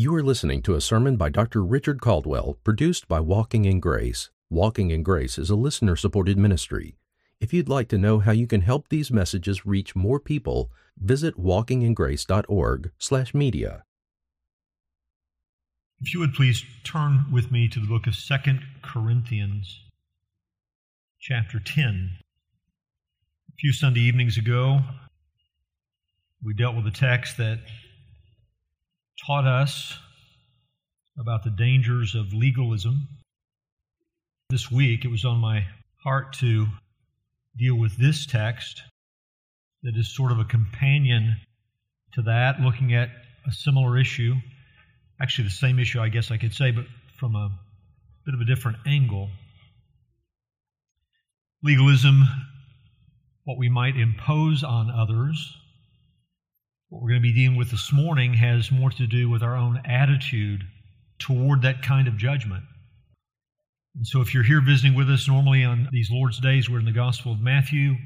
You are listening to a sermon by Dr. Richard Caldwell, produced by Walking in Grace. Walking in Grace is a listener supported ministry. If you'd like to know how you can help these messages reach more people, visit walkingingrace.org/media. If you would please turn with me to the book of Second Corinthians, chapter 10. A few Sunday evenings ago, we dealt with a text that taught us about the dangers of legalism. This week, it was on my heart to deal with this text that is sort of a companion to that, looking at a similar issue. Actually, the same issue, I guess I could say, but from a bit of a different angle. Legalism, what we might impose on others, what we're going to be dealing with this morning has more to do with our own attitude toward that kind of judgment. And so, if you're here visiting with us, normally on these Lord's days, we're in the Gospel of Matthew.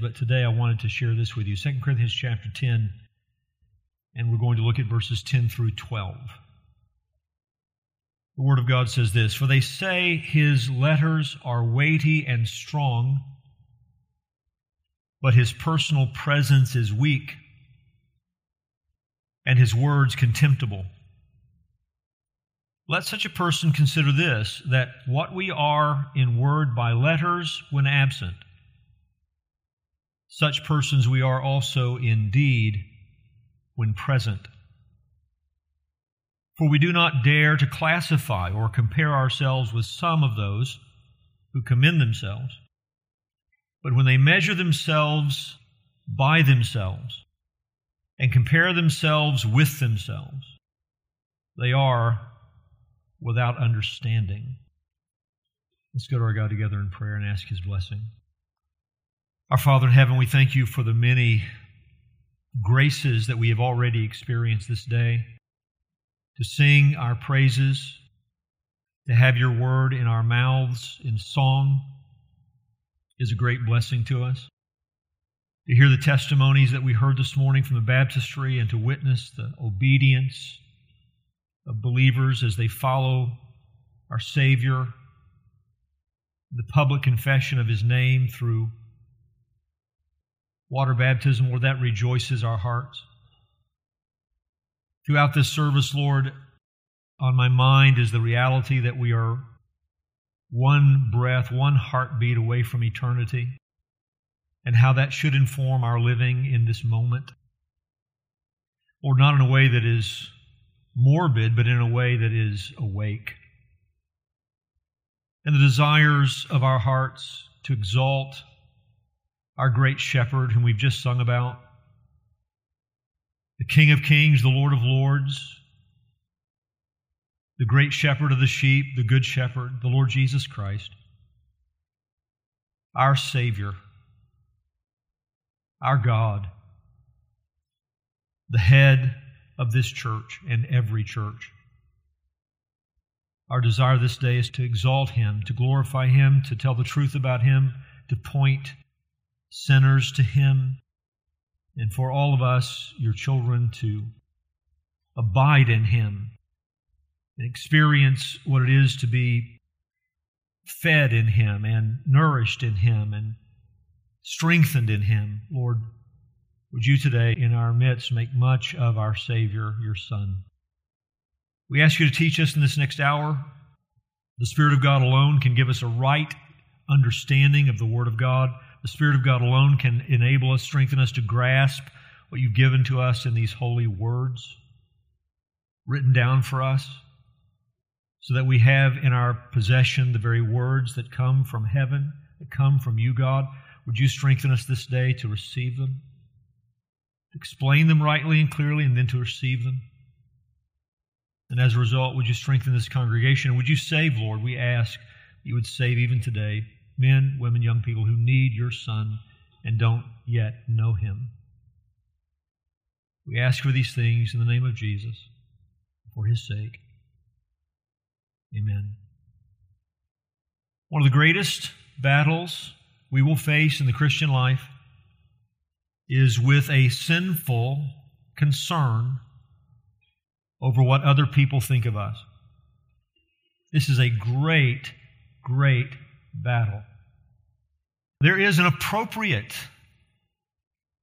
But today I wanted to share this with you 2 Corinthians chapter 10, and we're going to look at verses 10 through 12. The Word of God says this For they say his letters are weighty and strong, but his personal presence is weak and his words contemptible. Let such a person consider this that what we are in word by letters when absent, such persons we are also in deed when present. For we do not dare to classify or compare ourselves with some of those who commend themselves. But when they measure themselves by themselves, and compare themselves with themselves. They are without understanding. Let's go to our God together in prayer and ask His blessing. Our Father in heaven, we thank you for the many graces that we have already experienced this day to sing our praises, to have your word in our mouths in song is a great blessing to us to hear the testimonies that we heard this morning from the baptistry and to witness the obedience of believers as they follow our Savior, the public confession of His name through water baptism, Lord, that rejoices our hearts. Throughout this service, Lord, on my mind is the reality that we are one breath, one heartbeat away from eternity and how that should inform our living in this moment. Or not in a way that is morbid, but in a way that is awake. And the desires of our hearts to exalt our great shepherd, whom we've just sung about, the King of Kings, the Lord of Lords, the great shepherd of the sheep, the good shepherd, the Lord Jesus Christ, our Savior our God, the head of this church and every church. Our desire this day is to exalt Him, to glorify Him, to tell the truth about Him, to point sinners to Him, and for all of us, your children, to abide in Him and experience what it is to be fed in Him and nourished in Him and strengthened in him. Lord, would you today in our midst make much of our Savior, your Son? We ask you to teach us in this next hour. The Spirit of God alone can give us a right understanding of the Word of God. The Spirit of God alone can enable us, strengthen us to grasp what you've given to us in these holy words written down for us, so that we have in our possession the very words that come from heaven, that come from you, God. Would you strengthen us this day to receive them, to explain them rightly and clearly, and then to receive them? And as a result, would you strengthen this congregation? Would you save, Lord? We ask you would save even today men, women, young people who need your Son and don't yet know him. We ask for these things in the name of Jesus, for his sake. Amen. One of the greatest battles we will face in the Christian life is with a sinful concern over what other people think of us. This is a great, great battle. There is an appropriate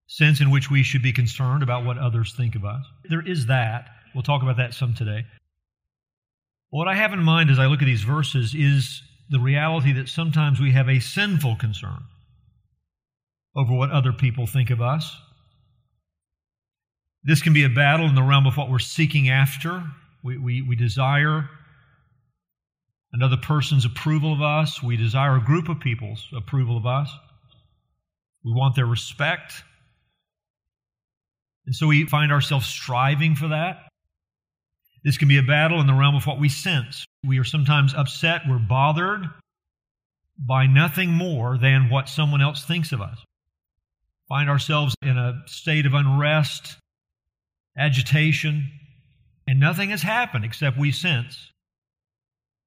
sense in which we should be concerned about what others think of us. There is that. We'll talk about that some today. What I have in mind as I look at these verses is the reality that sometimes we have a sinful concern over what other people think of us. This can be a battle in the realm of what we're seeking after. We, we, we desire another person's approval of us. We desire a group of people's approval of us. We want their respect. And so we find ourselves striving for that. This can be a battle in the realm of what we sense. We are sometimes upset, we're bothered by nothing more than what someone else thinks of us. Find ourselves in a state of unrest, agitation, and nothing has happened except we sense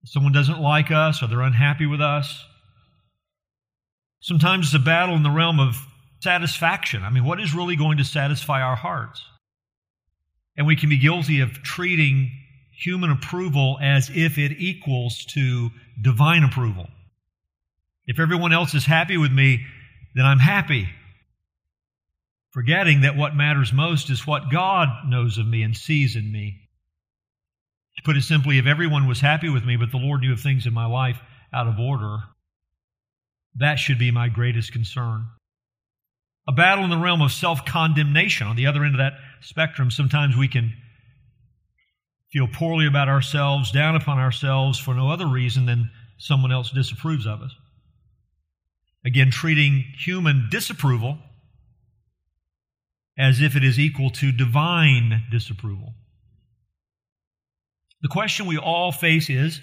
someone doesn't like us or they're unhappy with us. Sometimes it's a battle in the realm of satisfaction. I mean, what is really going to satisfy our hearts? And we can be guilty of treating human approval as if it equals to divine approval. If everyone else is happy with me, then I'm happy. Forgetting that what matters most is what God knows of me and sees in me. To put it simply, if everyone was happy with me, but the Lord knew of things in my life out of order, that should be my greatest concern. A battle in the realm of self condemnation. On the other end of that spectrum, sometimes we can feel poorly about ourselves, down upon ourselves for no other reason than someone else disapproves of us. Again, treating human disapproval as if it is equal to divine disapproval. The question we all face is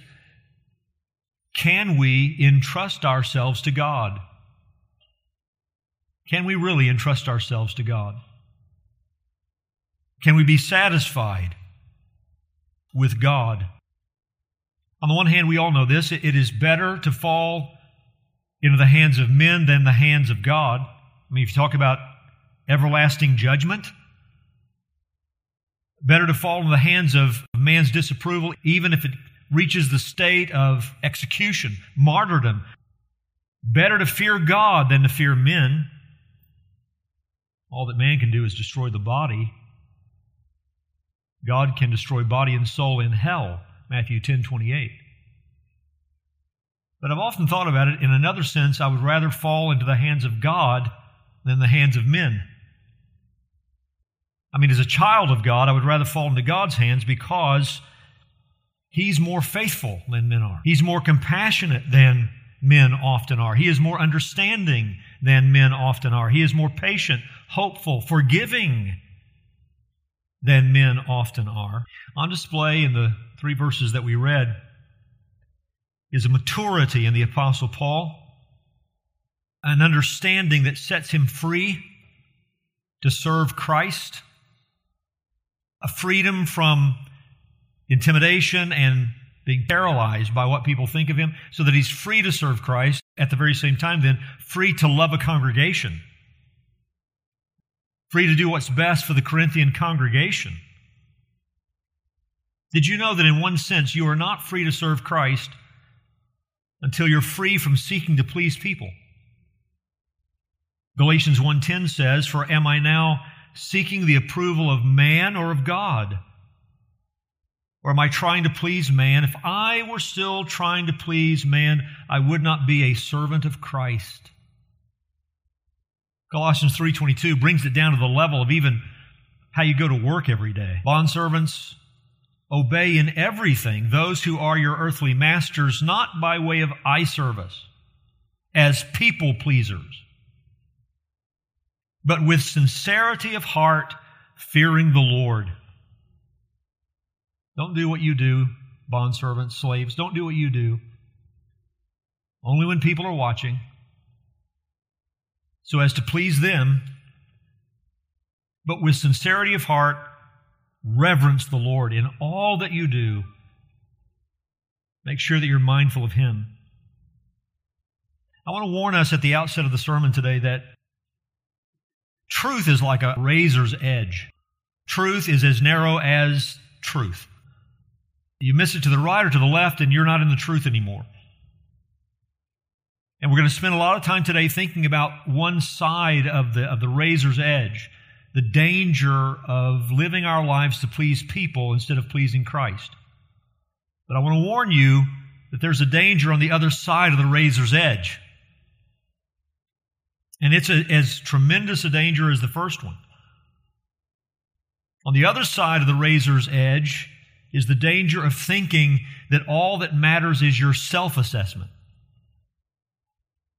can we entrust ourselves to God? Can we really entrust ourselves to God? Can we be satisfied with God? On the one hand, we all know this it is better to fall into the hands of men than the hands of God. I mean, if you talk about everlasting judgment, better to fall into the hands of man's disapproval, even if it reaches the state of execution, martyrdom. Better to fear God than to fear men. All that man can do is destroy the body. God can destroy body and soul in hell. Matthew 10 28. But I've often thought about it in another sense. I would rather fall into the hands of God than the hands of men. I mean, as a child of God, I would rather fall into God's hands because He's more faithful than men are. He's more compassionate than men often are. He is more understanding than men often are. He is more patient, hopeful, forgiving than men often are. On display in the three verses that we read is a maturity in the Apostle Paul, an understanding that sets him free to serve Christ, a freedom from intimidation and being paralyzed by what people think of him, so that he's free to serve Christ, at the very same time, then, free to love a congregation, free to do what's best for the Corinthian congregation. Did you know that in one sense you are not free to serve Christ until you're free from seeking to please people? Galatians 1:10 says, "For am I now seeking the approval of man or of God?" Or am I trying to please man? If I were still trying to please man, I would not be a servant of Christ. Colossians 3:22 brings it down to the level of even how you go to work every day. Bondservants, obey in everything those who are your earthly masters, not by way of eye service, as people pleasers, but with sincerity of heart, fearing the Lord. Don't do what you do, bondservants, slaves. Don't do what you do. Only when people are watching, so as to please them, but with sincerity of heart, reverence the Lord in all that you do. Make sure that you're mindful of Him. I want to warn us at the outset of the sermon today that truth is like a razor's edge. Truth is as narrow as truth. You miss it to the right or to the left, and you're not in the truth anymore. And we're going to spend a lot of time today thinking about one side of the, of the razor's edge the danger of living our lives to please people instead of pleasing Christ. But I want to warn you that there's a danger on the other side of the razor's edge. And it's a, as tremendous a danger as the first one. On the other side of the razor's edge is the danger of thinking that all that matters is your self assessment.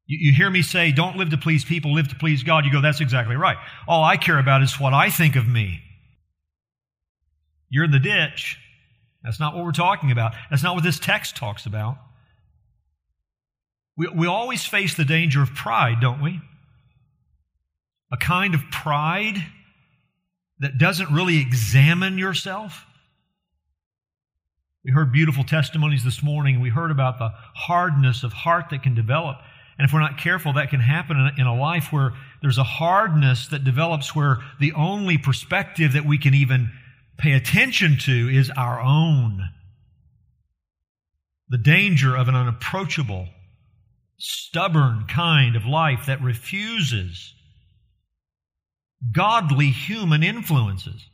You, hear me say, don't live to please people, live to please God. You go, that's exactly right. All I care about is what I think of me. You're in the ditch. That's not what we're talking about. That's not what this text talks about. We, we always face the danger of pride, don't we? A kind of pride that doesn't really examine yourself. We heard beautiful testimonies this morning. We heard about the hardness of heart that can develop. And if we're not careful, that can happen in a, life where there's a hardness that develops where the only perspective that we can even pay attention to is our own. The danger of an unapproachable, stubborn kind of life that refuses godly human influences.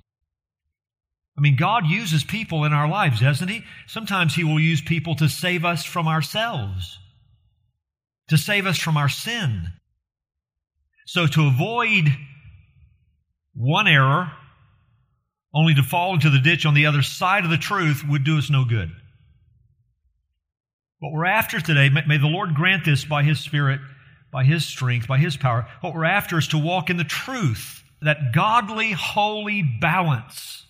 I mean, God uses people in our lives, doesn't He? Sometimes He will use people to save us from ourselves, to save us from our sin. So, to avoid one error, only to fall into the ditch on the other side of the truth, would do us no good. What we're after today, may the Lord grant this by His Spirit, by His strength, by His power. What we're after is to walk in the truth, that godly, holy balance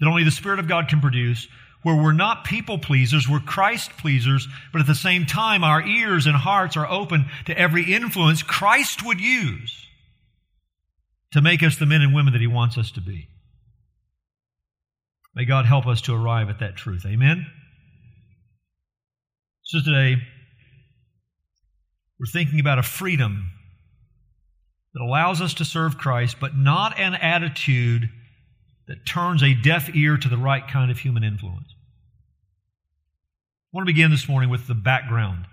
that only the Spirit of God can produce, where we're not people pleasers, we're Christ pleasers, but at the same time, our ears and hearts are open to every influence Christ would use to make us the men and women that He wants us to be. May God help us to arrive at that truth. Amen? So today, we're thinking about a freedom that allows us to serve Christ, but not an attitude that turns a deaf ear to the right kind of human influence. I want to begin this morning with the background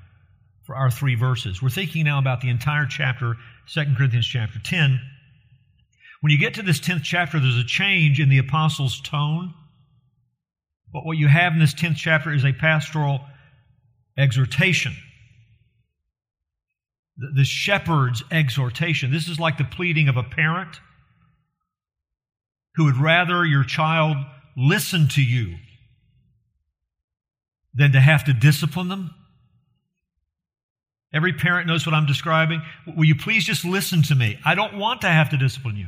for our three verses. We're thinking now about the entire chapter, 2 Corinthians chapter 10. When you get to this 10th chapter, there's a change in the apostles' tone. But what you have in this 10th chapter is a pastoral exhortation. The shepherd's exhortation. This is like the pleading of a parent who would rather your child listen to you than to have to discipline them. Every parent knows what I'm describing. Will you please just listen to me? I don't want to have to discipline you.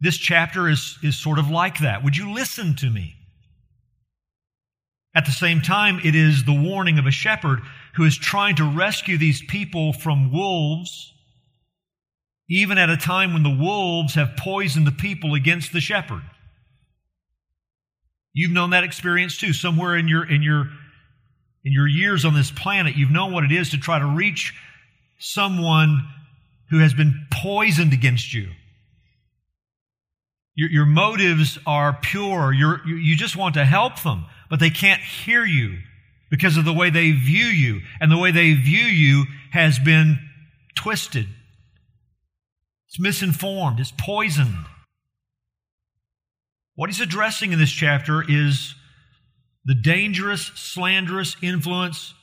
This chapter is, is sort of like that. Would you listen to me? At the same time, it is the warning of a shepherd who is trying to rescue these people from wolves, even at a time when the wolves have poisoned the people against the shepherd. You've known that experience too. Somewhere in your, in your, in your years on this planet, you've known what it is to try to reach someone who has been poisoned against you. Your, your motives are pure. You, you just want to help them but they can't hear you because of the way they view you. And the way they view you has been twisted. It's misinformed. It's poisoned. What he's addressing in this chapter is the dangerous, slanderous influence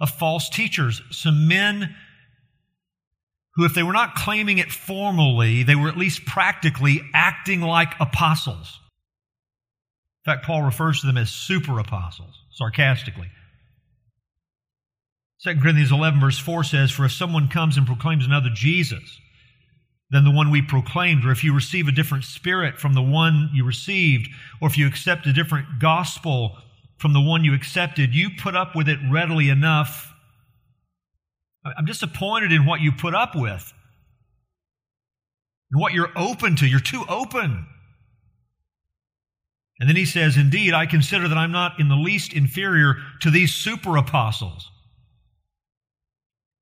of false teachers. Some men who, if they were not claiming it formally, they were at least practically acting like apostles. In fact, Paul refers to them as super apostles, sarcastically. 2 Corinthians 11, verse 4 says, For if someone comes and proclaims another Jesus than the one we proclaimed, or if you receive a different spirit from the one you received, or if you accept a different gospel from the one you accepted, you put up with it readily enough. I'm disappointed in what you put up with and what you're open to. You're too open. And then he says, Indeed, I consider that I'm not in the least inferior to these super apostles.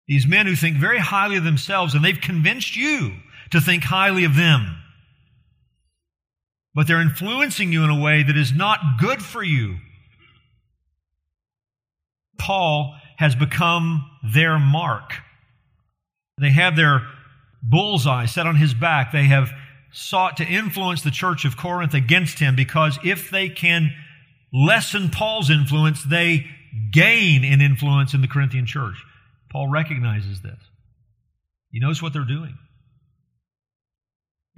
These men who think very highly of themselves, and they've convinced you to think highly of them. but they're influencing you in a way that is not good for you. Paul has become their mark. They have their bullseye set on his back. They have sought to influence the church of Corinth against him because if they can lessen Paul's influence, they gain in influence in the Corinthian church. Paul recognizes this. He knows what they're doing.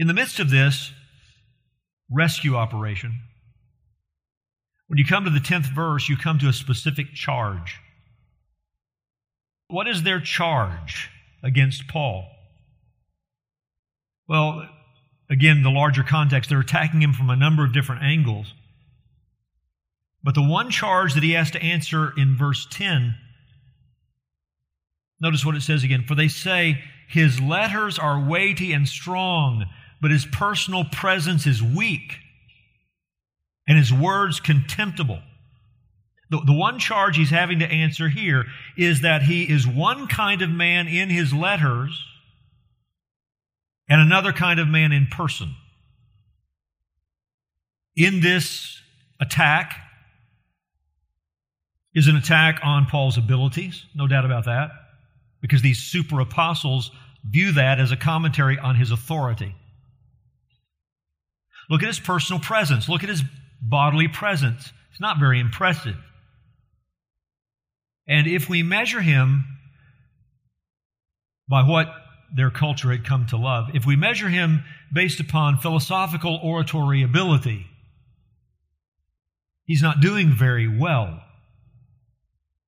In the midst of this rescue operation, when you come to the 10th verse, you come to a specific charge. What is their charge against Paul? Well, again, the larger context, they're attacking him from a number of different angles. But the one charge that he has to answer in verse 10, notice what it says again. For they say, His letters are weighty and strong, but his personal presence is weak, and his words contemptible. The, the one charge he's having to answer here is that he is one kind of man in his letters and another kind of man in person. In this attack is an attack on Paul's abilities, no doubt about that, because these super apostles view that as a commentary on his authority. Look at his personal presence, look at his bodily presence. It's not very impressive. And if we measure him by what their culture had come to love. If we measure him based upon philosophical oratory ability, he's not doing very well.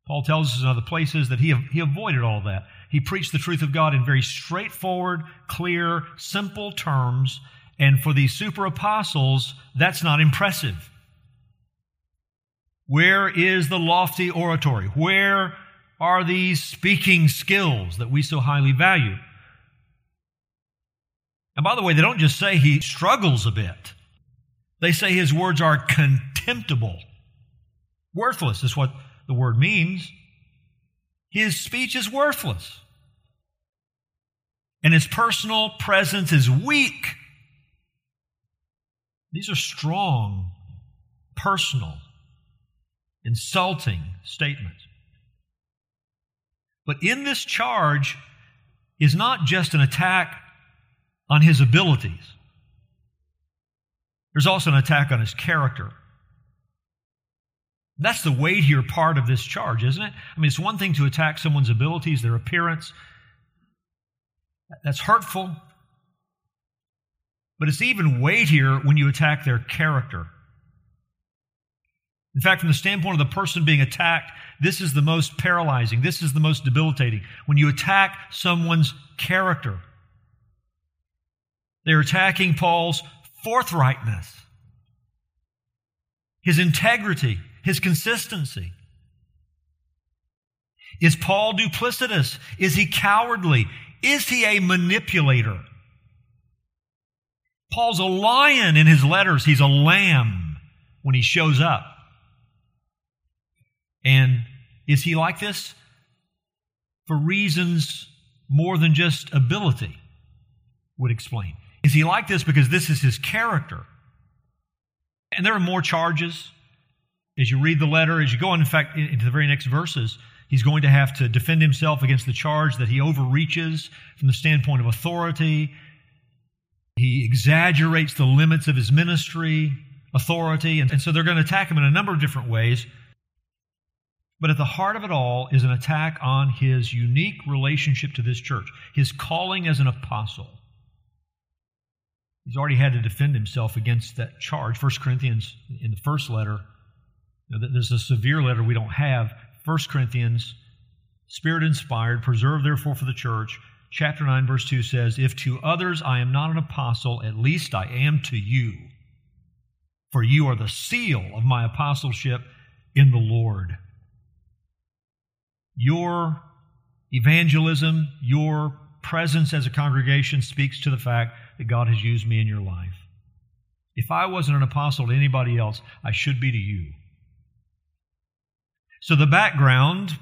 Paul tells us in other places that he, he avoided all that. He preached the truth of God in very straightforward, clear, simple terms. And for these super apostles, that's not impressive. Where is the lofty oratory? Where are these speaking skills that we so highly value? And by the way, they don't just say he struggles a bit, they say his words are contemptible. Worthless is what the word means. His speech is worthless. And his personal presence is weak. These are strong, personal, insulting statements. But in this charge is not just an attack on his abilities. There's also an attack on his character. That's the weightier part of this charge, isn't it? I mean, it's one thing to attack someone's abilities, their appearance. That's hurtful. But it's even weightier when you attack their character. In fact, from the standpoint of the person being attacked, this is the most paralyzing. This is the most debilitating. When you attack someone's character, they're attacking Paul's forthrightness, his integrity, his consistency. Is Paul duplicitous? Is he cowardly? Is he a manipulator? Paul's a lion in his letters. He's a lamb when he shows up. And is he like this? For reasons more than just ability would explain. Is he like this because this is his character? And there are more charges. As you read the letter, as you go on, in fact, into the very next verses, he's going to have to defend himself against the charge that he overreaches from the standpoint of authority. He exaggerates the limits of his ministry, authority, and, and so they're going to attack him in a number of different ways. But at the heart of it all is an attack on his unique relationship to this church, his calling as an apostle. He's already had to defend himself against that charge. First Corinthians, in the first letter, there's a severe letter we don't have. First Corinthians, Spirit inspired, preserve therefore for the church. Chapter 9, verse 2 says, If to others I am not an apostle, at least I am to you. For you are the seal of my apostleship in the Lord. Your evangelism, your presence as a congregation speaks to the fact that God has used me in your life. If I wasn't an apostle to anybody else, I should be to you. So, the background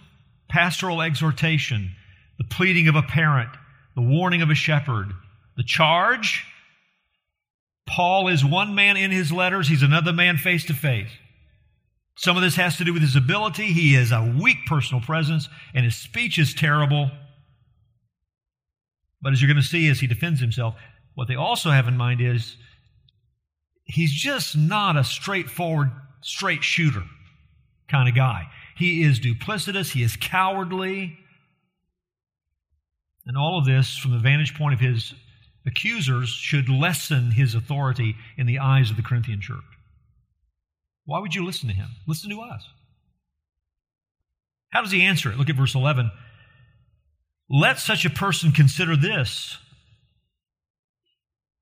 pastoral exhortation, the pleading of a parent, the warning of a shepherd, the charge Paul is one man in his letters, he's another man face to face. Some of this has to do with his ability. He has a weak personal presence, and his speech is terrible. But as you're going to see as he defends himself, what they also have in mind is he's just not a straightforward, straight shooter kind of guy. He is duplicitous, he is cowardly. And all of this, from the vantage point of his accusers, should lessen his authority in the eyes of the Corinthian church. Why would you listen to him? Listen to us. How does he answer it? Look at verse 11. Let such a person consider this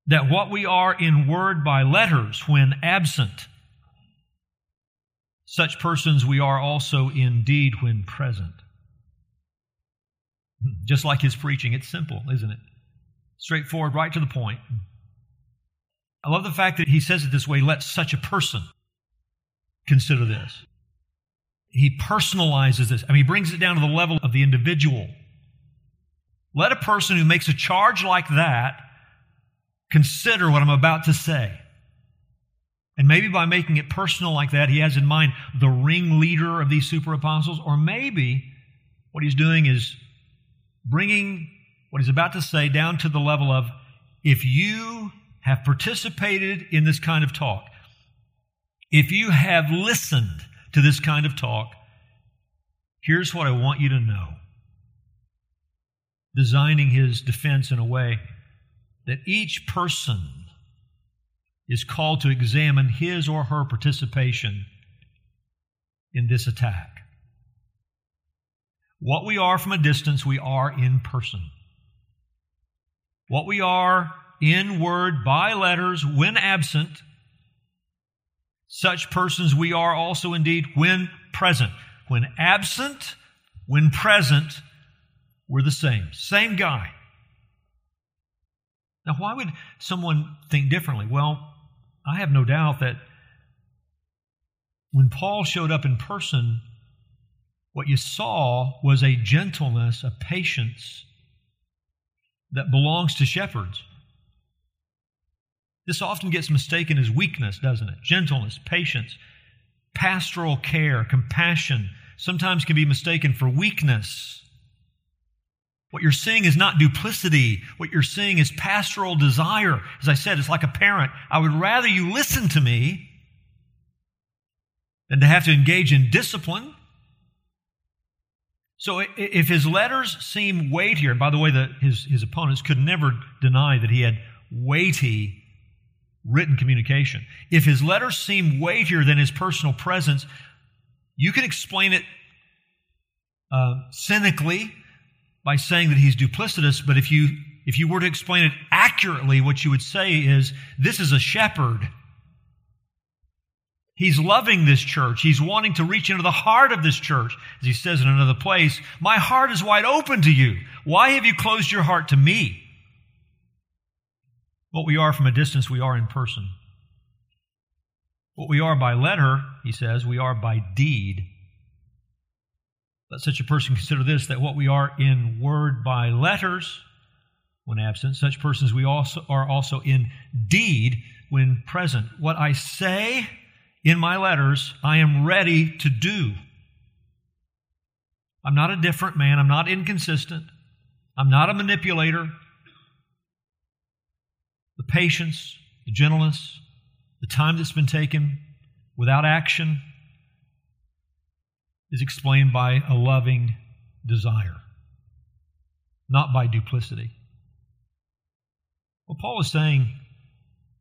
that what we are in word by letters when absent, such persons we are also in deed when present. Just like his preaching, it's simple, isn't it? Straightforward, right to the point. I love the fact that he says it this way let such a person consider this. He personalizes this. I mean, he brings it down to the level of the individual. Let a person who makes a charge like that consider what I'm about to say. And maybe by making it personal like that, he has in mind the ringleader of these super apostles, or maybe what he's doing is bringing what he's about to say down to the level of if you have participated in this kind of talk, if you have listened to this kind of talk, here's what I want you to know. Designing his defense in a way that each person is called to examine his or her participation in this attack. What we are from a distance, we are in person. What we are in word by letters when absent, such persons we are also in deed when present. When absent, when present, we're the same. Same guy. Now, why would someone think differently? Well, I have no doubt that when Paul showed up in person, what you saw was a gentleness, a patience that belongs to shepherds. This often gets mistaken as weakness, doesn't it? Gentleness, patience, pastoral care, compassion sometimes can be mistaken for weakness. What you're seeing is not duplicity. What you're seeing is pastoral desire. As I said, it's like a parent. I would rather you listen to me than to have to engage in discipline. So if his letters seem weightier, by the way, the, his, his opponents could never deny that he had weighty written communication. If his letters seem weightier than his personal presence, you can explain it uh, cynically by saying that he's duplicitous, but if you if you were to explain it accurately, what you would say is this is a shepherd. He's loving this church. He's wanting to reach into the heart of this church. As he says in another place, My heart is wide open to you. Why have you closed your heart to me? What we are from a distance, we are in person. What we are by letter, he says, we are by deed. Let such a person consider this that what we are in word by letters when absent, such persons we also are also in deed when present. What I say in my letters, I am ready to do. I'm not a different man. I'm not inconsistent. I'm not a manipulator. The patience, the gentleness, the time that's been taken without action, is explained by a loving desire, not by duplicity. What Paul is saying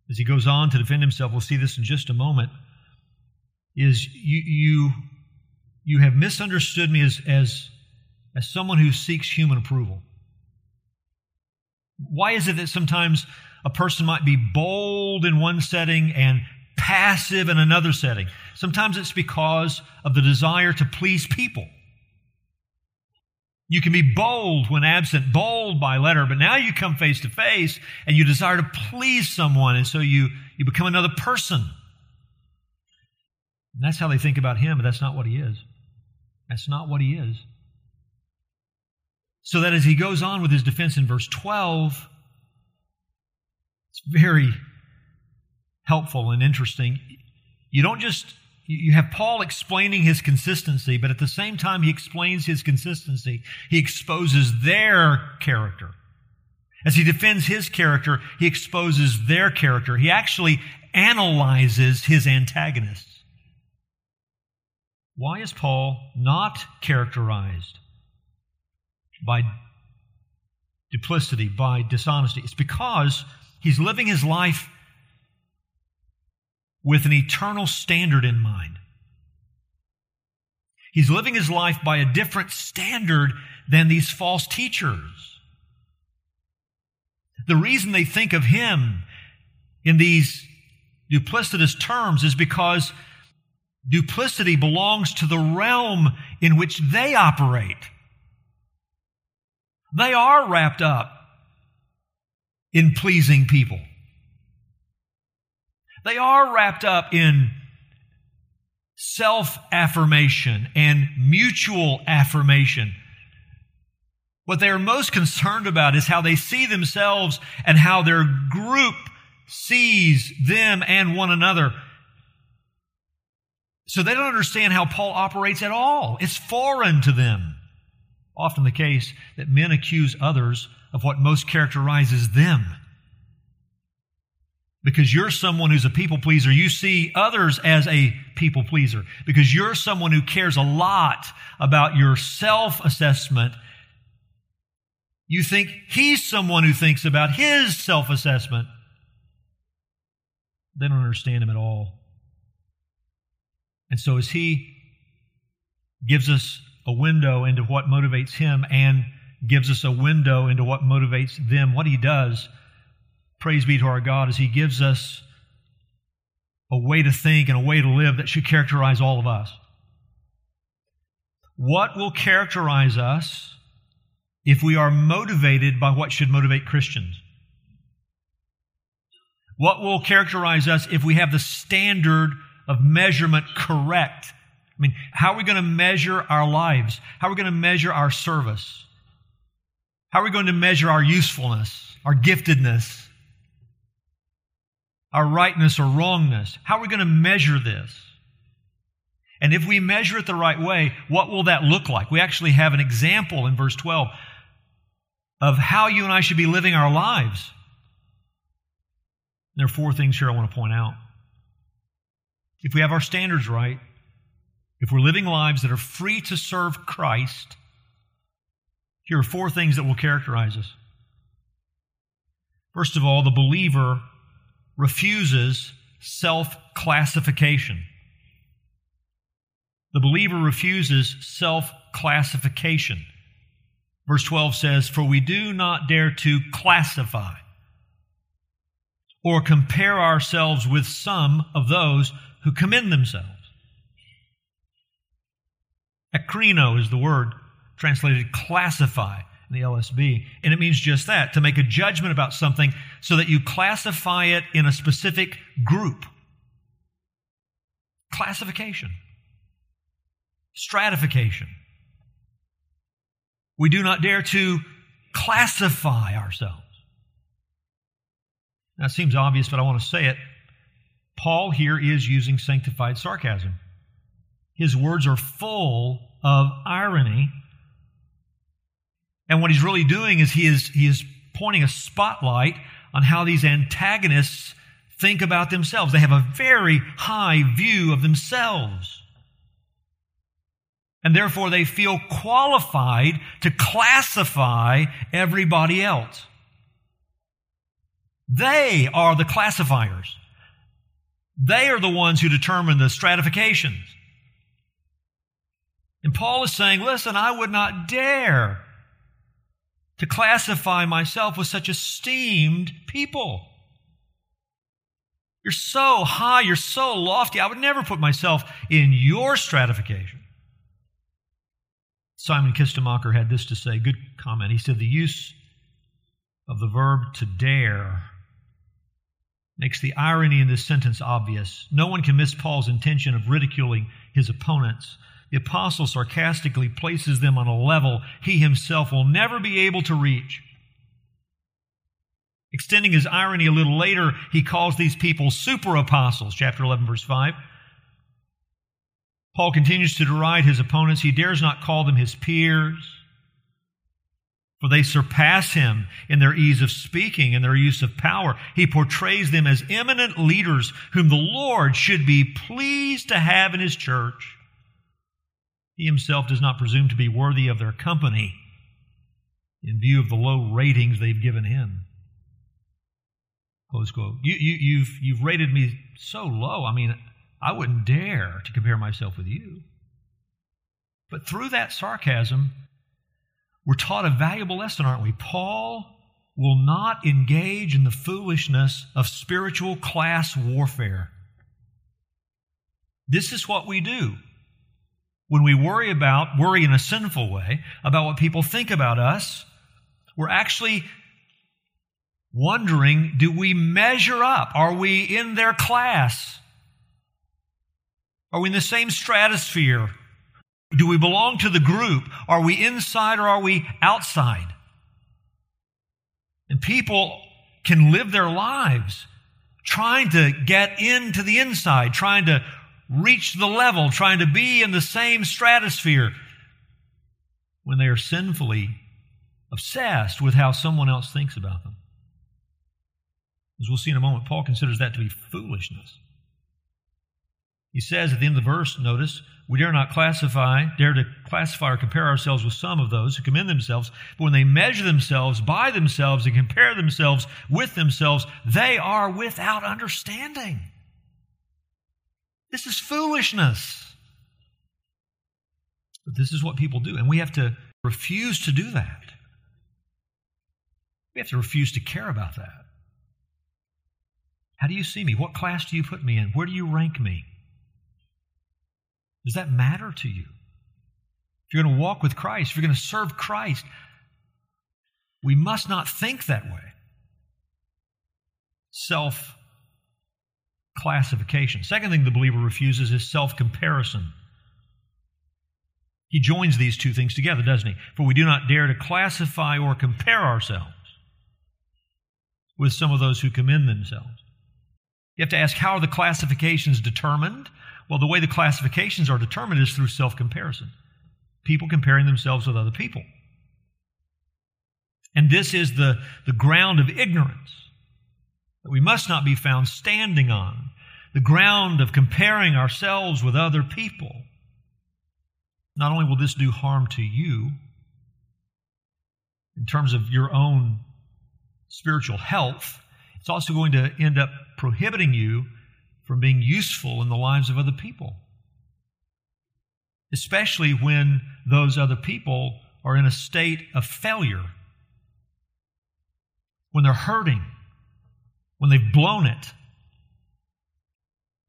as he goes on to defend himself, we'll see this in just a moment, is you, you, you have misunderstood me as, as, as someone who seeks human approval. Why is it that sometimes a person might be bold in one setting and passive in another setting? Sometimes it's because of the desire to please people. You can be bold when absent, bold by letter, but now you come face to face and you desire to please someone, and so you, you become another person. And that's how they think about him, but that's not what he is. That's not what he is. So that as he goes on with his defense in verse 12, it's very helpful and interesting. You don't just you have Paul explaining his consistency, but at the same time he explains his consistency, he exposes their character. As he defends his character, he exposes their character. He actually analyzes his antagonists. Why is Paul not characterized by duplicity, by dishonesty? It's because he's living his life with an eternal standard in mind. He's living his life by a different standard than these false teachers. The reason they think of him in these duplicitous terms is because duplicity belongs to the realm in which they operate. They are wrapped up in pleasing people. They are wrapped up in self affirmation and mutual affirmation. What they are most concerned about is how they see themselves and how their group sees them and one another. So they don't understand how Paul operates at all. It's foreign to them. Often the case that men accuse others of what most characterizes them because you're someone who's a people pleaser, you see others as a people pleaser. Because you're someone who cares a lot about your self assessment, you think he's someone who thinks about his self assessment. They don't understand him at all. And so, as he gives us a window into what motivates him and gives us a window into what motivates them, what he does praise be to our God, as He gives us a way to think and a way to live that should characterize all of us. What will characterize us if we are motivated by what should motivate Christians? What will characterize us if we have the standard of measurement correct? I mean, how are we going to measure our lives? How are we going to measure our service? How are we going to measure our usefulness, our giftedness? our rightness or wrongness? How are we going to measure this? And if we measure it the right way, what will that look like? We actually have an example in verse 12 of how you and I should be living our lives. There are four things here I want to point out. If we have our standards right, if we're living lives that are free to serve Christ, here are four things that will characterize us. First of all, the believer refuses self classification. The believer refuses self classification. Verse 12 says, For we do not dare to classify or compare ourselves with some of those who commend themselves. Akrino is the word translated classify in the LSB. And it means just that to make a judgment about something so that you classify it in a specific group. Classification, stratification. We do not dare to classify ourselves. That seems obvious, but I want to say it. Paul here is using sanctified sarcasm. His words are full of irony and what he's really doing is he is, he is pointing a spotlight on how these antagonists think about themselves. They have a very high view of themselves. And therefore, they feel qualified to classify everybody else. They are the classifiers. They are the ones who determine the stratifications. And Paul is saying, listen, I would not dare to classify myself with such esteemed people. You're so high, you're so lofty. I would never put myself in your stratification. Simon Kistemaker had this to say, good comment. He said, The use of the verb to dare makes the irony in this sentence obvious. No one can miss Paul's intention of ridiculing his opponents the apostle sarcastically places them on a level he himself will never be able to reach. Extending his irony a little later, he calls these people super apostles, chapter 11, verse 5. Paul continues to deride his opponents. He dares not call them his peers, for they surpass him in their ease of speaking and their use of power. He portrays them as eminent leaders whom the Lord should be pleased to have in his church. He himself does not presume to be worthy of their company in view of the low ratings they've given him. Close quote. You, you, you've, you've rated me so low. I mean, I wouldn't dare to compare myself with you. But through that sarcasm, we're taught a valuable lesson, aren't we? Paul will not engage in the foolishness of spiritual class warfare. This is what we do when we worry about, worry in a sinful way, about what people think about us. We're actually wondering do we measure up? Are we in their class? Are we in the same stratosphere? Do we belong to the group? Are we inside or are we outside? And people can live their lives trying to get into the inside, trying to reach the level, trying to be in the same stratosphere when they are sinfully obsessed with how someone else thinks about them. As we'll see in a moment, Paul considers that to be foolishness. He says at the end of the verse, notice, we dare not classify, dare to classify or compare ourselves with some of those who commend themselves, but when they measure themselves by themselves and compare themselves with themselves, they are without understanding. This is foolishness. But this is what people do, and we have to refuse to do that. We have to refuse to care about that. How do you see me? What class do you put me in? Where do you rank me? Does that matter to you? If you're going to walk with Christ, if you're going to serve Christ, we must not think that way. Self classification. Second thing the believer refuses is self comparison. He joins these two things together, doesn't he? For we do not dare to classify or compare ourselves with some of those who commend themselves. You have to ask how are the classifications determined? Well, the way the classifications are determined is through self comparison. People comparing themselves with other people. And this is the, the ground of ignorance that we must not be found standing on. The ground of comparing ourselves with other people. Not only will this do harm to you in terms of your own spiritual health, it's also going to end up prohibiting you from being useful in the lives of other people. Especially when those other people are in a state of failure, when they're hurting, when they've blown it.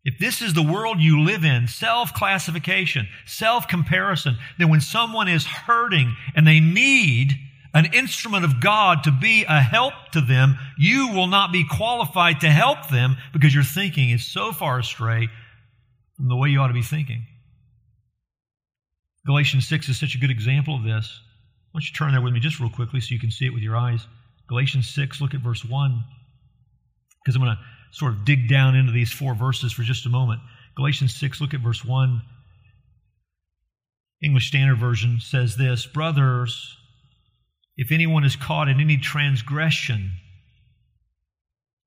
If this is the world you live in, self classification, self comparison, then when someone is hurting and they need an instrument of God to be a help to them, you will not be qualified to help them because your thinking is so far astray from the way you ought to be thinking. Galatians 6 is such a good example of this. Why don't you turn there with me just real quickly so you can see it with your eyes? Galatians 6, look at verse 1. Because I'm going to sort of dig down into these four verses for just a moment. Galatians 6, look at verse 1. English Standard Version says this Brothers, if anyone is caught in any transgression,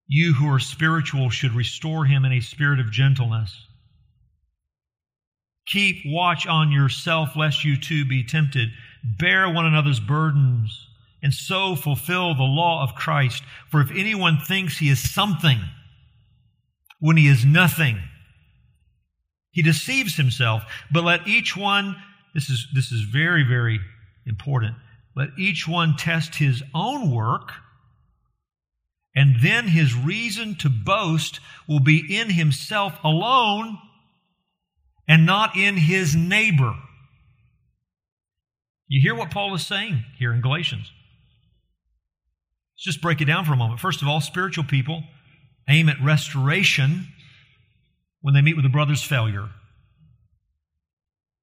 you who are spiritual should restore him in a spirit of gentleness. Keep watch on yourself, lest you too be tempted. Bear one another's burdens, and so fulfill the law of Christ. For if anyone thinks he is something when he is nothing, he deceives himself. But let each one, this is, this is very, very important. Let each one test his own work, and then his reason to boast will be in himself alone and not in his neighbor. You hear what Paul is saying here in Galatians. Let's just break it down for a moment. First of all, spiritual people aim at restoration when they meet with a brother's failure.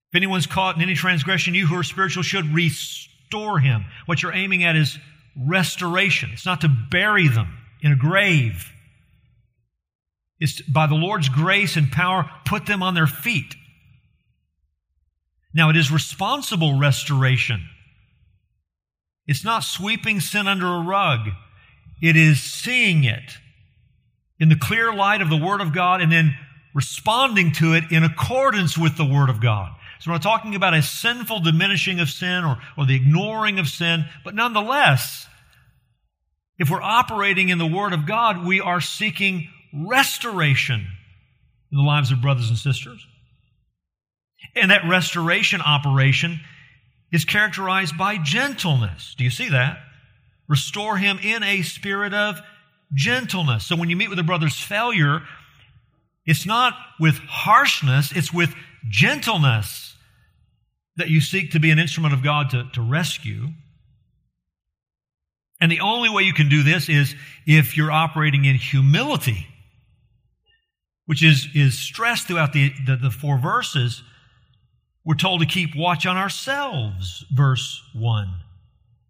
If anyone's caught in any transgression, you who are spiritual should restore restore him. What you're aiming at is restoration. It's not to bury them. in a grave. It's by the Lord's grace and power, put them on their feet. Now, it is responsible restoration. It's not sweeping sin under a rug. It is seeing it in the clear light of the Word of God and then responding to it in accordance with the Word of God. So we're not talking about a sinful diminishing of sin or, or the ignoring of sin, but nonetheless, if we're operating in the Word of God, we are seeking restoration in the lives of brothers and sisters. And that restoration operation is characterized by gentleness. Do you see that? Restore him in a spirit of gentleness. So when you meet with a brother's failure, it's not with harshness, it's with gentleness that you seek to be an instrument of God to, to rescue. And the only way you can do this is if you're operating in humility, which is, is stressed throughout the, the, the four verses. We're told to keep watch on ourselves, verse 1,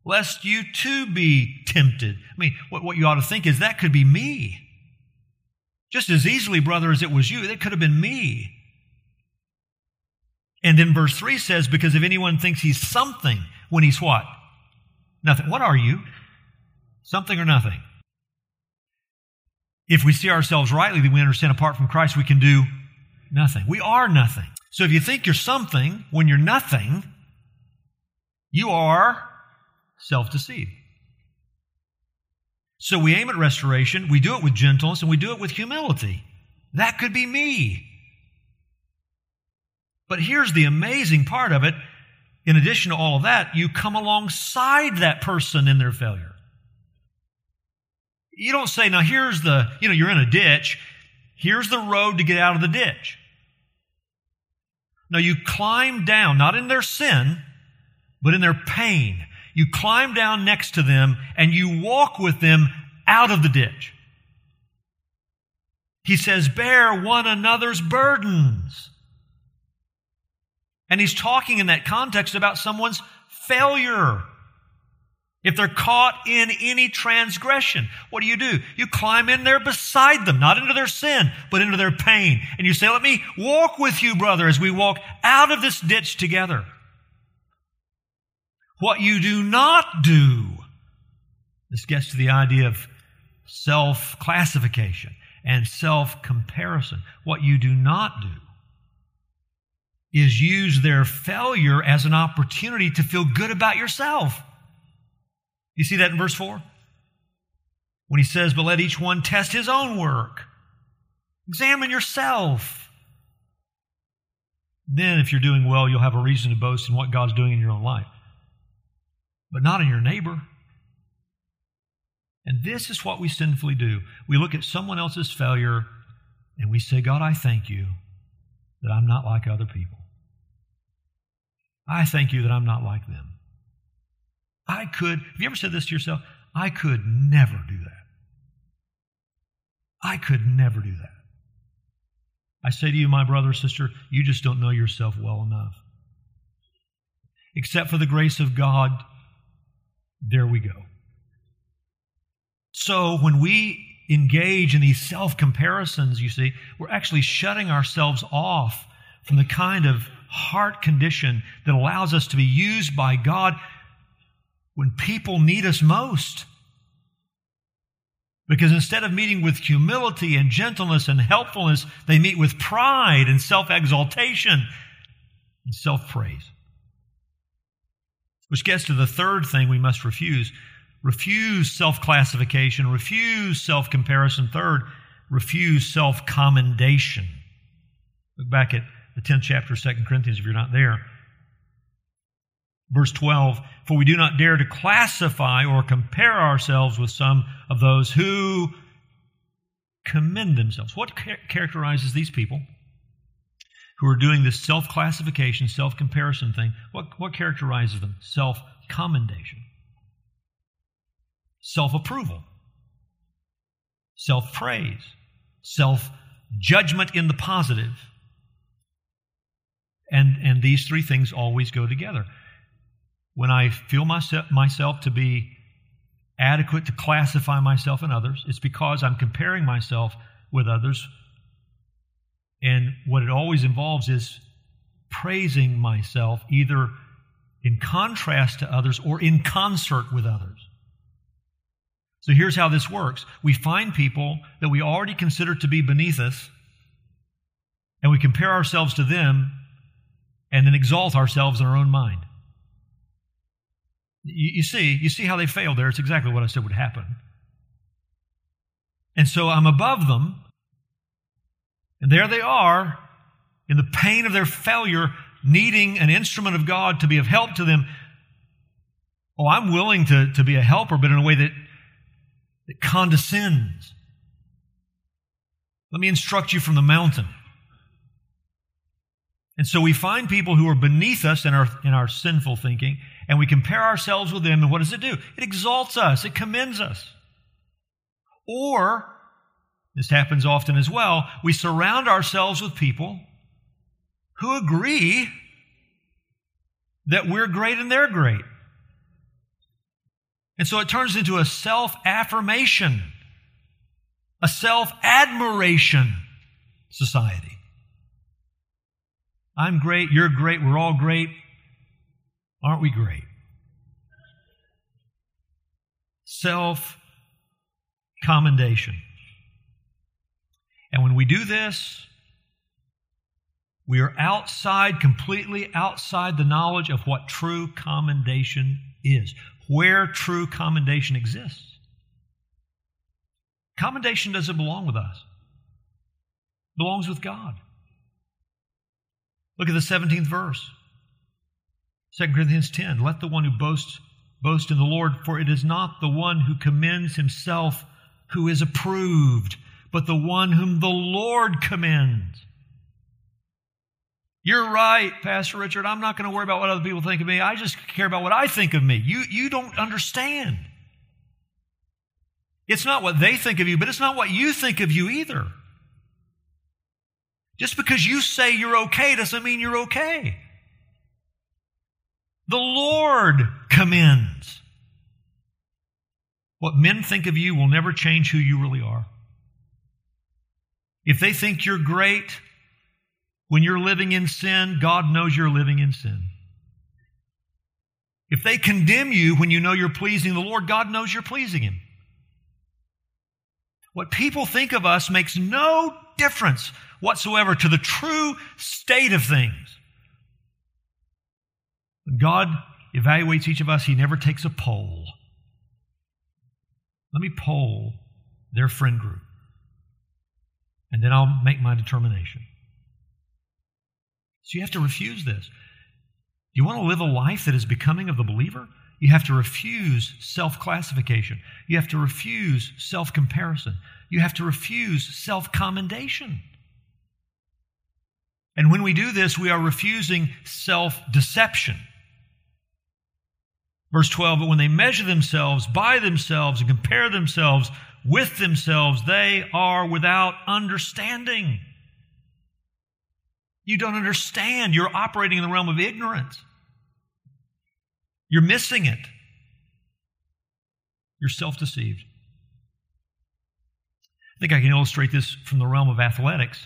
lest you too be tempted. I mean, what, what you ought to think is that could be me. Just as easily, brother, as it was you, that could have been me. And then verse 3 says, Because if anyone thinks he's something when he's what? Nothing. What are you? Something or nothing. If we see ourselves rightly, then we understand apart from Christ we can do nothing. We are nothing. So if you think you're something when you're nothing, you are self deceived. So we aim at restoration, we do it with gentleness, and we do it with humility. That could be me. But here's the amazing part of it. In addition to all of that, you come alongside that person in their failure. You don't say, now here's the, you know, you're in a ditch. Here's the road to get out of the ditch. No, you climb down, not in their sin, but in their pain. You climb down next to them and you walk with them out of the ditch. He says, bear one another's burdens. And he's talking in that context about someone's failure. If they're caught in any transgression, what do you do? You climb in there beside them, not into their sin, but into their pain. And you say, let me walk with you, brother, as we walk out of this ditch together. What you do not do, this gets to the idea of self classification and self comparison. What you do not do is use their failure as an opportunity to feel good about yourself. You see that in verse 4? When he says, But let each one test his own work. Examine yourself. Then, if you're doing well, you'll have a reason to boast in what God's doing in your own life, but not in your neighbor. And this is what we sinfully do. We look at someone else's failure and we say, God, I thank you that I'm not like other people. I thank you that I'm not like them. I could, have you ever said this to yourself? I could never do that. I could never do that. I say to you, my brother sister, you just don't know yourself well enough. Except for the grace of God, there we go. So when we engage in these self comparisons, you see, we're actually shutting ourselves off from the kind of heart condition that allows us to be used by God when people need us most. Because instead of meeting with humility and gentleness and helpfulness, they meet with pride and self exaltation and self praise. Which gets to the third thing we must refuse refuse self classification, refuse self comparison. Third, refuse self commendation. Look back at the 10th chapter of 2 Corinthians if you're not there. Verse 12, for we do not dare to classify or compare ourselves with some of those who commend themselves. What char- characterizes these people who are doing this self classification, self comparison thing? What, what characterizes them? Self commendation, self approval, self praise, self judgment in the positive. And, and these three things always go together when I feel myself, myself to be adequate to classify myself and others. It's because I'm comparing myself with others. And what it always involves is praising myself either in contrast to others or in concert with others. So here's how this works we find people that we already consider to be beneath us, and we compare ourselves to them, and then exalt ourselves in our own mind. You, you see, you see how they failed there. It's exactly what I said would happen. And so I'm above them, and there they are in the pain of their failure, needing an instrument of God to be of help to them. Oh, I'm willing to, to be a helper, but in a way that, that condescends. Let me instruct you from the mountain. And so we find people who are beneath us in our, in our sinful thinking, and we compare ourselves with them, and what does it do? It exalts us, it commends us. Or, this happens often as well, we surround ourselves with people who agree that we're great and they're great. And so it turns into a self affirmation, a self admiration society. I'm great, you're great, we're all great. Aren't we great? Self commendation. And when we do this, we are outside, completely outside the knowledge of what true commendation is, where true commendation exists. Commendation doesn't belong with us. It belongs with God. Look at the 17th verse. 2 Corinthians 10. Let the one who boasts boast in the Lord, for it is not the one who commends himself who is approved, but the one whom the Lord commends. You're right, Pastor Richard. I'm not going to worry about what other people think of me. I just care about what I think of me. You, you don't understand. It's not what they think of you, but it's not what you think of you either. Just because you say you're okay doesn't mean you're okay. The Lord commends. What men think of you will never change who you really are. If they think you're great when you're living in sin, God knows you're living in sin. If they condemn you when you know you're pleasing the Lord, God knows you're pleasing Him. What people think of us makes no difference whatsoever to the true state of things. When God evaluates each of us, He never takes a poll. Let me poll their friend group, and then I'll make my determination. So you have to refuse this. You want to live a life that is becoming of the believer? You have to refuse self classification. You have to refuse self comparison. You have to refuse self commendation. And when we do this, we are refusing self deception. Verse 12, but when they measure themselves by themselves and compare themselves with themselves, they are without understanding. You don't understand. You're operating in the realm of ignorance. You're missing it. You're self deceived. I think I can illustrate this from the realm of athletics.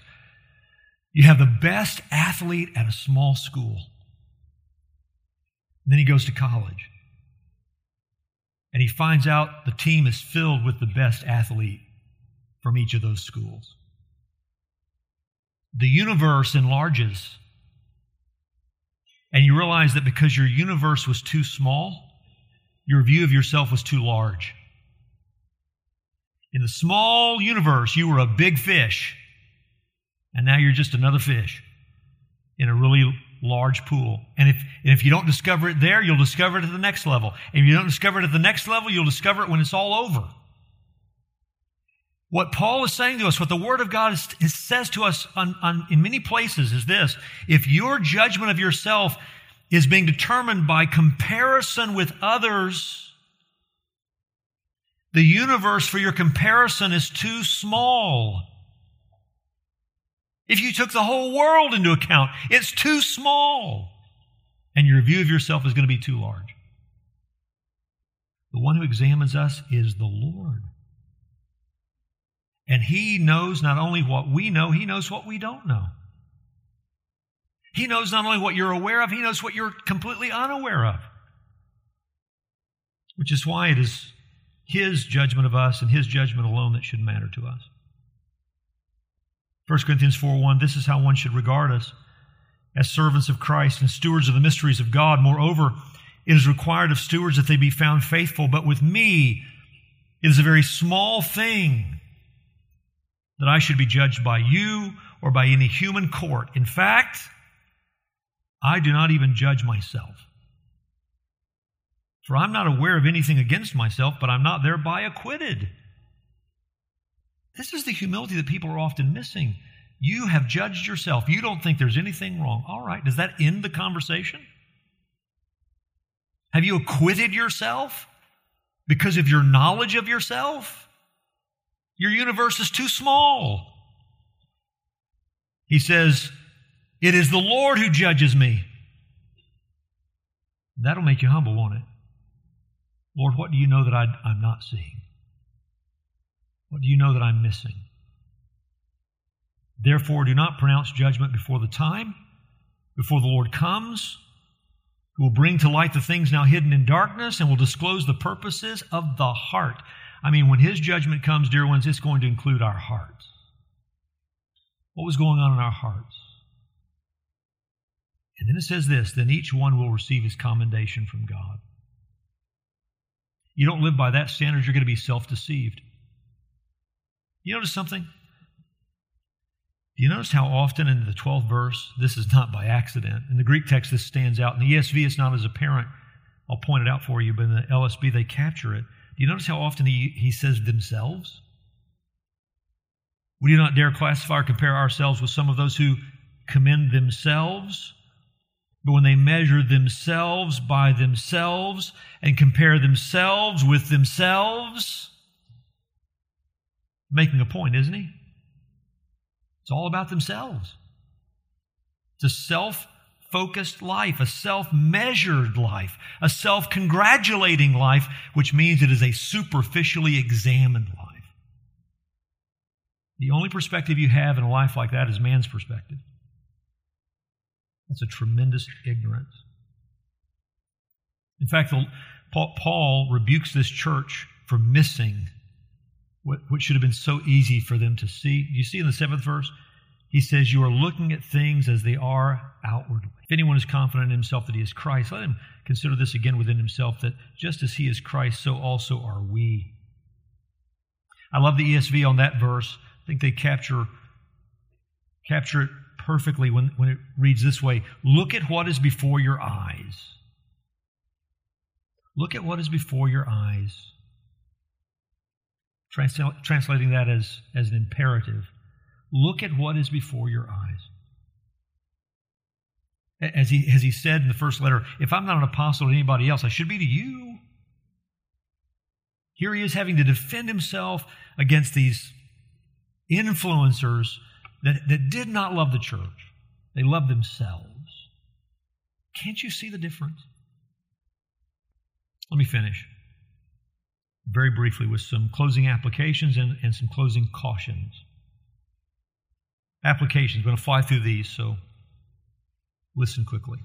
You have the best athlete at a small school. Then he goes to college. And he finds out the team is filled with the best athlete from each of those schools. The universe enlarges. And you realize that because your universe was too small, your view of yourself was too large. In the small universe, you were a big fish and now you're just another fish in a really large pool. And if, and if you don't discover it there, you'll discover it at the next level. And if you don't discover it at the next level, you'll discover it when it's all over. What Paul is saying to us, what the Word of God is, is says to us on, on, in many places is this if your judgment of yourself is being determined by comparison with others, the universe for your comparison is too small. If you took the whole world into account, it's too small. And your view of yourself is going to be too large. The one who examines us is the Lord. And He knows not only what we know, He knows what we don't know. He knows not only what you're aware of, He knows what you're completely unaware of. Which is why it is His judgment of us and His judgment alone that should matter to us. 1 Corinthians 4 1, this is how one should regard us as servants of Christ and stewards of the mysteries of God. Moreover, it is required of stewards that they be found faithful. But with me, it is a very small thing that I should be judged by you or by any human court. In fact, I do not even judge myself. For I'm not aware of anything against myself, but I'm not thereby acquitted. This is the humility that people are often missing. You have judged yourself. You don't think there's anything wrong. All right, does that end the conversation? Have you acquitted yourself because of your knowledge of yourself? Your universe is too small. He says, It is the Lord who judges me. That'll make you humble, won't it? Lord, what do you know that I, am not seeing? What do you know that I'm missing? Therefore, do not pronounce judgment before the time, before the Lord comes who will bring to light the things now hidden in darkness and will disclose the purposes of the heart. I mean, when his judgment comes, dear ones, it's going to include our hearts. What was going on in our hearts? And then it says this then each one will receive his commendation from God. You don't live by that standard, you're going to be self deceived. You notice something? Do you notice how often in the 12th verse, this is not by accident? In the Greek text, this stands out. In the ESV, it's not as apparent. I'll point it out for you, but in the LSB, they capture it. Do you notice how often he, he says themselves? We do not dare classify or compare ourselves with some of those who commend themselves, but when they measure themselves by themselves and compare themselves with themselves, making a point, isn't he? It's all about themselves. It's a self focused life, a self measured life, a self congratulating life, which means it is a superficially examined life. The only perspective you have in a life like that is man's perspective. That's a tremendous ignorance. In fact, Paul rebukes this church for missing what, what should have been so easy for them to see. You see in the seventh verse, he says, You are looking at things as they are outwardly. If anyone is confident in himself that he is Christ, let him consider this again within himself that just as he is Christ, so also are we. I love the ESV on that verse. I think they capture, capture it perfectly when, when it reads this way Look at what is before your eyes. Look at what is before your eyes translating that as, as an imperative. Look at what is before your eyes. As he, as he said in the first letter, if I'm not an apostle to anybody else, I should be to you. Here he is having to defend himself against these influencers that, that did not love the church. They loved themselves. Can't you see the difference? Let me finish very briefly with some closing applications and, and some closing cautions. Applications, I'm going to fly through these, so listen quickly.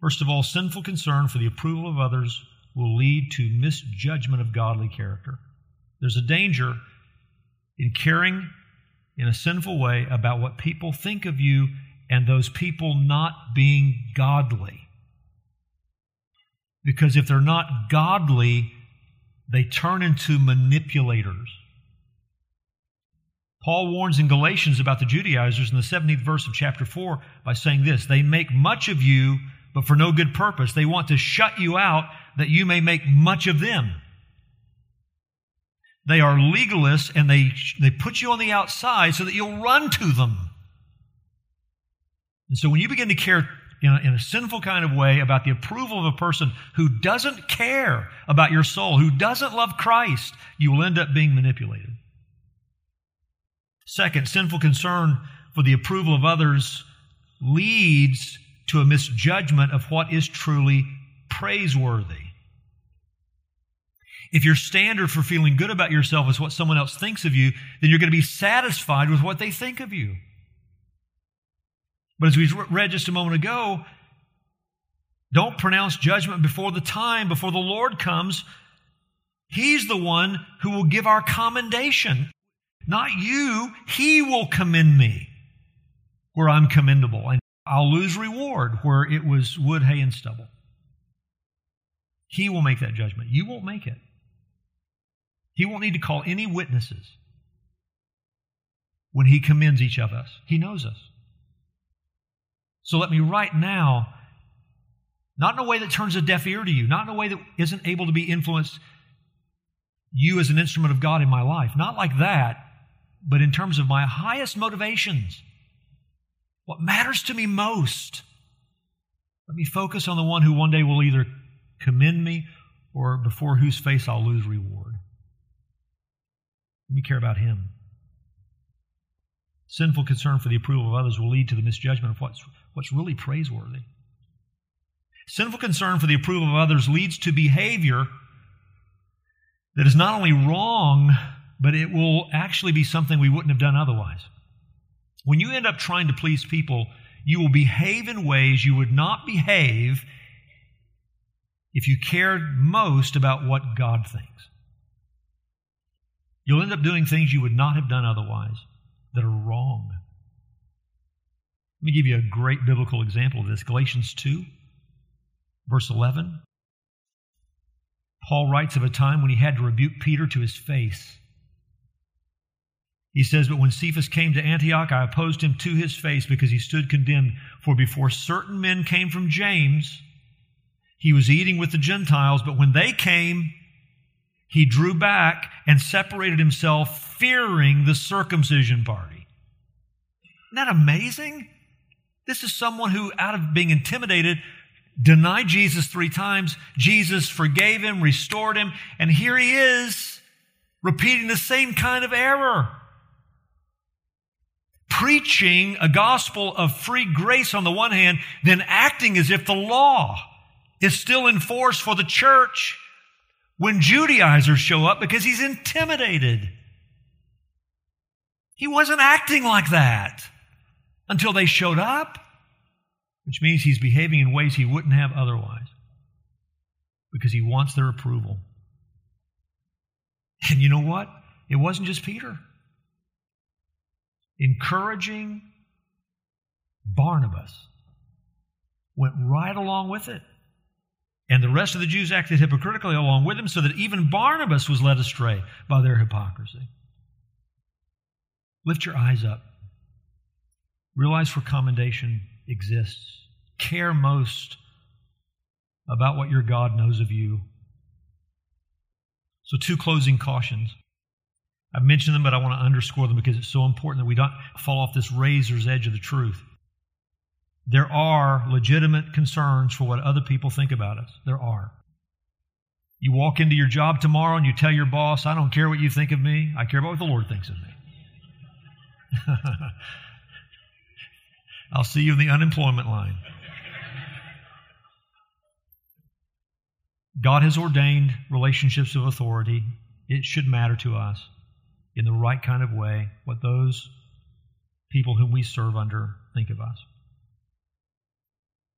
First of all, sinful concern for the approval of others will lead to misjudgment of godly character. There's a danger in caring in a sinful way about what people think of you and those people not being godly. Because if they're not godly, they turn into manipulators. Paul warns in Galatians about the Judaizers in the 17th verse of chapter 4 by saying this They make much of you, but for no good purpose. They want to shut you out that you may make much of them. They are legalists and they, they put you on the outside so that you'll run to them. And so when you begin to care in a, in a sinful kind of way about the approval of a person who doesn't care about your soul, who doesn't love Christ, you will end up being manipulated. Second, sinful concern for the approval of others leads to a misjudgment of what is truly praiseworthy. If your standard for feeling good about yourself is what someone else thinks of you, then you're going to be satisfied with what they think of you. But as we read just a moment ago, don't pronounce judgment before the time, before the Lord comes. He's the one who will give our commendation. Not you. He will commend me where I'm commendable. And I'll lose reward where it was wood, hay, and stubble. He will make that judgment. You won't make it. He won't need to call any witnesses when He commends each of us. He knows us. So let me right now, not in a way that turns a deaf ear to you, not in a way that isn't able to be influenced you as an instrument of God in my life. Not like that, but in terms of my highest motivations. What matters to me most. Let me focus on the one who one day will either commend me or before whose face I'll lose reward. Let me care about him. Sinful concern for the approval of others will lead to the misjudgment of what's, what's really praiseworthy. Sinful concern for the approval of others leads to behavior that is not only wrong, but it will actually be something we wouldn't have done otherwise. When you end up trying to please people, you will behave in ways you would not behave if you cared most about what God thinks. You'll end up doing things you would not have done otherwise that are wrong. Let me give you a great biblical example of this Galatians 2, verse 11. Paul writes of a time when he had to rebuke Peter to his face. He says, But when Cephas came to Antioch, I opposed him to his face because he stood condemned. For before certain men came from James, he was eating with the Gentiles, but when they came, he drew back and separated himself, fearing the circumcision party. Isn't that amazing? This is someone who, out of being intimidated, denied Jesus three times. Jesus forgave him, restored him, and here he is repeating the same kind of error. Preaching a gospel of free grace on the one hand, then acting as if the law is still in force for the church when Judaizers show up because he's intimidated. He wasn't acting like that until they showed up which means he's behaving in ways he wouldn't have otherwise because he wants their approval. And you know what? It wasn't just Peter. Encouraging Barnabas went right along with it. And the rest of the Jews acted hypocritically along with him, so that even Barnabas was led astray by their hypocrisy. Lift your eyes up. Realize where commendation exists. Care most about what your God knows of you. So, two closing cautions. I've mentioned them, but I want to underscore them because it's so important that we don't fall off this razor's edge of the truth. There are legitimate concerns for what other people think about us. There are. You walk into your job tomorrow and you tell your boss, I don't care what you think of me, I care about what the Lord thinks of me. I'll see you in the unemployment line. God has ordained relationships of authority. It should matter to us in the right kind of way what those people whom we serve under think of us.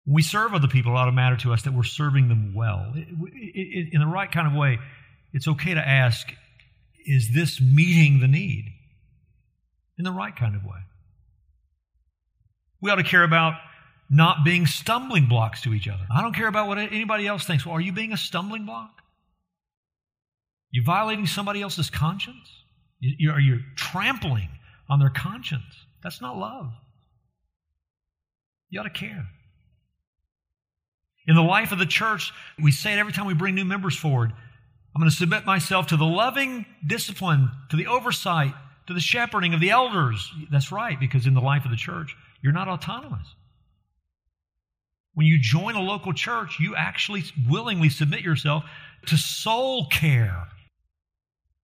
When we serve other people, it ought to matter to us that we're serving them well. It, it, in the right kind of way, it's okay to ask, is this meeting the need? In the right kind of way. We ought to care about not being stumbling blocks to each other. I don't care about what anybody else thinks. Well, are you being a stumbling block? You're violating somebody else's conscience? Are you trampling on their conscience? That's not love. You ought to care. In the life of the church, we say it every time we bring new members forward. I'm going to submit myself to the loving discipline, to the oversight, to the shepherding of the elders. That's right, because in the life of the church, you're not autonomous. When you join a local church, you actually willingly submit yourself to soul care.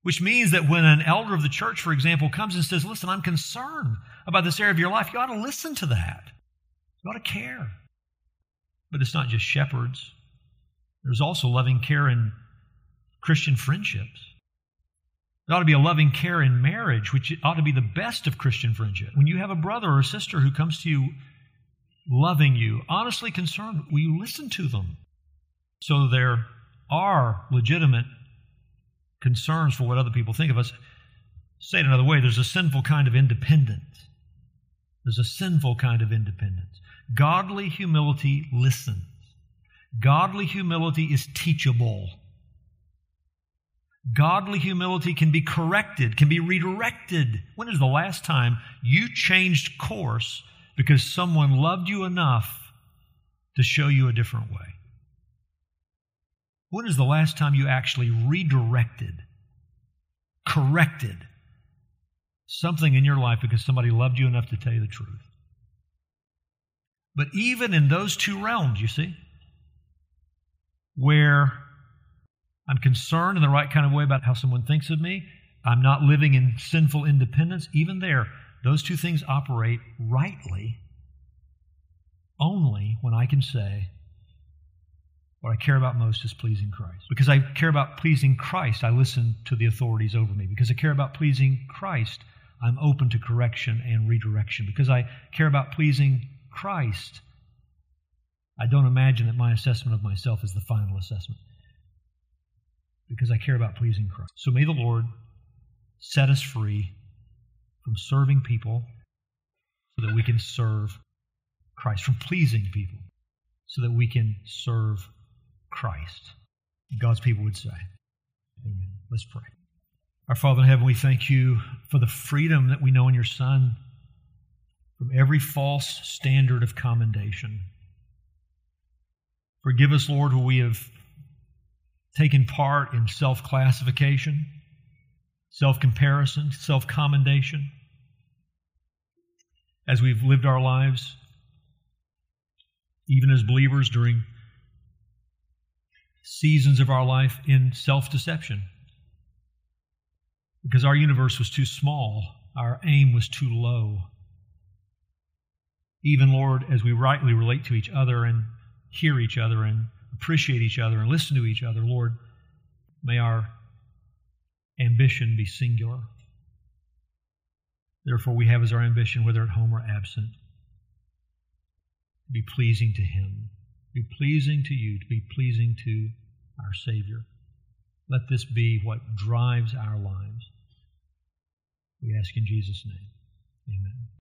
Which means that when an elder of the church, for example, comes and says, Listen, I'm concerned about this area of your life, you ought to listen to that. You ought to care. But it's not just shepherds, there's also loving care in Christian friendships. There ought to be a loving care in marriage, which ought to be the best of Christian friendship. When you have a brother or a sister who comes to you loving you, honestly concerned, will you listen to them? So there are legitimate concerns for what other people think of us. Say it another way there's a sinful kind of independence. There's a sinful kind of independence. Godly humility listens. Godly humility is teachable. Godly humility can be corrected, can be redirected. When is the last time you changed course because someone loved you enough to show you a different way? When is the last time you actually redirected, corrected something in your life because somebody loved you enough to tell you the truth? But even in those two realms, you see, where I'm concerned in the right kind of way about how someone thinks of me. I'm not living in sinful independence. Even there, those two things operate rightly only when I can say, what I care about most is pleasing Christ. Because I care about pleasing Christ, I listen to the authorities over me. Because I care about pleasing Christ, I'm open to correction and redirection. Because I care about pleasing Christ, I don't imagine that my assessment of myself is the final assessment because I care about pleasing Christ. So may the Lord set us free from serving people so that we can serve Christ, from pleasing people so that we can serve Christ. God's people would say, Amen. Let's pray. Our Father in heaven, we thank you for the freedom that we know in your Son from every false standard of commendation. Forgive us, Lord, where we have taken part in self classification, self comparison, self commendation as we've lived our lives, even as believers during seasons of our life in self deception. Because our universe was too small, our aim was too low. Even, Lord, as we rightly relate to each other and hear each other and appreciate each other and listen to each other, Lord, may our ambition be singular. Therefore, we have as our ambition, whether at home or absent, be pleasing to Him, be pleasing to you, to be pleasing to our Savior. Let this be what drives our lives. We ask in Jesus' name. Amen.